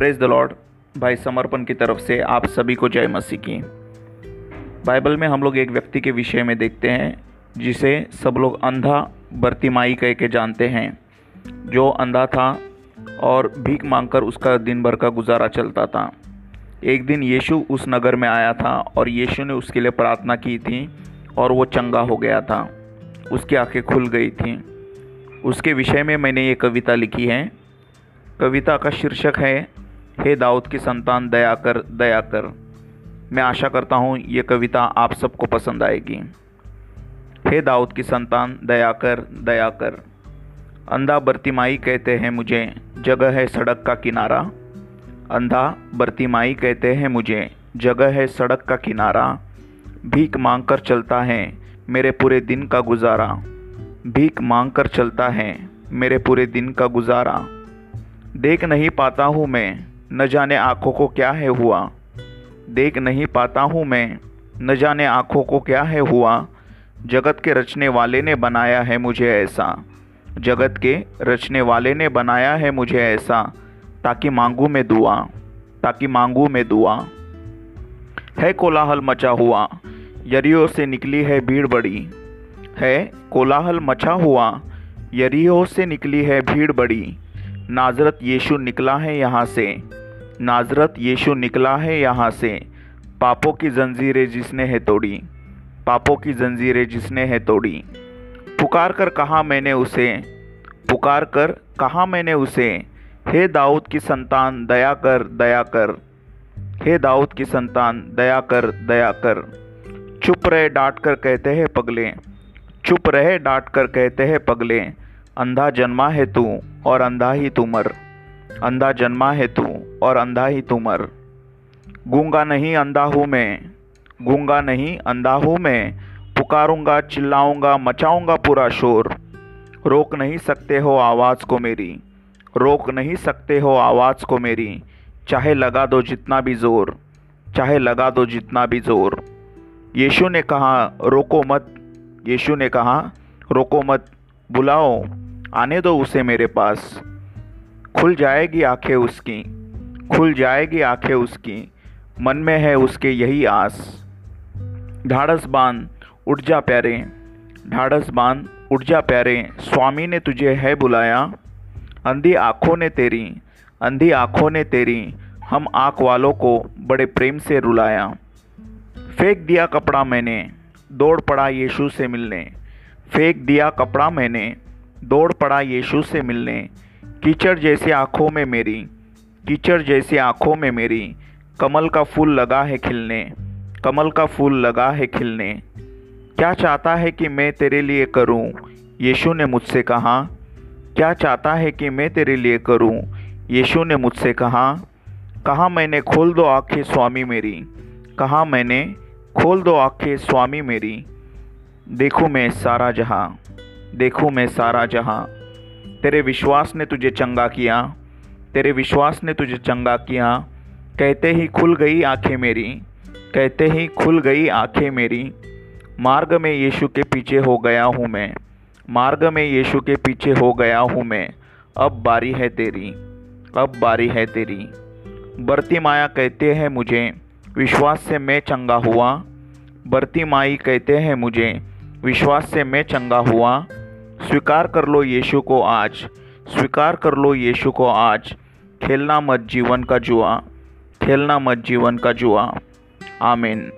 Praise the Lord भाई, समर्पण की तरफ़ से आप सभी को जय मसीह की। बाइबल में हम लोग एक व्यक्ति के विषय में देखते हैं, जिसे सब लोग अंधा, बर्तिमाई कह के जानते हैं। जो अंधा था और भीख मांगकर उसका दिन भर का गुजारा चलता था। एक दिन यीशु उस नगर में आया था और यीशु ने उसके लिए प्रार्थना की थी और वो चंगा हो गया था। उसकी आँखें खुल गई थी। उसके विषय में मैंने ये कविता लिखी है। कविता का शीर्षक है हे दाऊद की संतान, दया कर दया कर। मैं आशा करता हूँ ये कविता आप सबको पसंद आएगी। हे दाऊद की संतान, दया कर दया कर। अंधा बर्तिमाई कहते हैं मुझे, जगह है सड़क का किनारा। अंधा बर्तिमाई कहते हैं मुझे, जगह है सड़क का किनारा। भीख मांग कर चलता है मेरे पूरे दिन का गुजारा। भीख मांग कर चलता है मेरे पूरे दिन का गुजारा। देख नहीं पाता हूँ मैं न जाने आँखों को क्या है हुआ। देख नहीं पाता हूँ मैं, न जाने आँखों को क्या है हुआ। जगत के रचने वाले ने बनाया है मुझे ऐसा। जगत के रचने वाले ने बनाया है मुझे ऐसा। ताकि मांगू में दुआ, ताकि मांगू में दुआ। है कोलाहल मचा हुआ, यरियो से निकली है भीड़ बड़ी। है कोलाहल मचा हुआ, यरियो से निकली है भीड़ बड़ी। नाजरत यीशु निकला है यहाँ से। नाजरत यीशु निकला है यहाँ से। पापों की जंजीरें जिसने है तोड़ी। पापों की जंजीरें जिसने है तोड़ी। पुकार कर कहा मैंने उसे। पुकार कर कहा मैंने उसे। हे दाऊद की संतान, दया कर दया कर। हे दाऊद की संतान, दया कर दया कर। चुप रहे, डांट कर कहते हैं पगले। चुप रहे, डांट कर कहते हैं पगले। अंधा जन्मा है तू और अंधा ही तू मर। अंधा जन्मा है तू और अंधा ही तू मर। गूँगा नहीं अंधा हूँ मैं, गूँगा नहीं अंधा हूँ मैं। पुकारूँगा, चिल्लाऊँगा, मचाऊँगा पूरा शोर। रोक नहीं सकते हो आवाज़ को मेरी, रोक नहीं सकते हो आवाज़ को मेरी। चाहे लगा दो जितना भी ज़ोर, चाहे लगा दो जितना भी ज़ोर। यीशु ने कहा, रोको मत, यीशु ने कहा, रोको मत, बुलाओ। आने दो उसे मेरे पास। खुल जाएगी आँखें उसकी, खुल जाएगी आँखें उसकी, मन में है उसके यही आस। ढाढ़स बाँध, उठ जा प्यारे। ढाढ़स बाँध, उठ जा प्यारे। स्वामी ने तुझे है बुलाया, अंधी आँखों ने तेरी, अंधी आँखों ने तेरी, हम आँख वालों को बड़े प्रेम से रुलाया। फेंक दिया कपड़ा मैंने, दौड़ पड़ा यीशु से मिलने। फेंक दिया कपड़ा मैंने दौड़ पड़ा यीशु से मिलने। कीचड़ जैसी आँखों में मेरी, कीचड़ जैसी आँखों में मेरी। कमल का फूल लगा है खिलने, कमल का फूल लगा है खिलने। क्या चाहता है कि मैं तेरे लिए करूँ? यीशु ने मुझसे कहा। क्या चाहता है कि मैं तेरे लिए करूँ? यीशु ने मुझसे कहा। कहा, मैंने खोल दो आँखें स्वामी मेरी। कहा, मैंने खोल दो आँखें स्वामी मेरी। देखूँ मैं सारा जहाँ। देखूँ मैं सारा जहाँ। तेरे विश्वास ने तुझे चंगा किया। तेरे विश्वास ने तुझे चंगा किया। कहते ही खुल गई आँखें मेरी। कहते ही खुल गई आँखें मेरी। मार्ग में यीशु के पीछे हो गया हूँ मैं। मार्ग में यीशु के पीछे हो गया हूँ मैं। अब बारी है तेरी। अब बारी है तेरी। बरती माया कहते हैं मुझे, विश्वास से मैं चंगा हुआ। बरती माई कहते हैं मुझे, विश्वास से मैं चंगा हुआ। स्वीकार कर लो यीशु को आज। स्वीकार कर लो यीशु को आज। खेलना मत जीवन का जुआ। खेलना मत जीवन का जुआ। आमीन।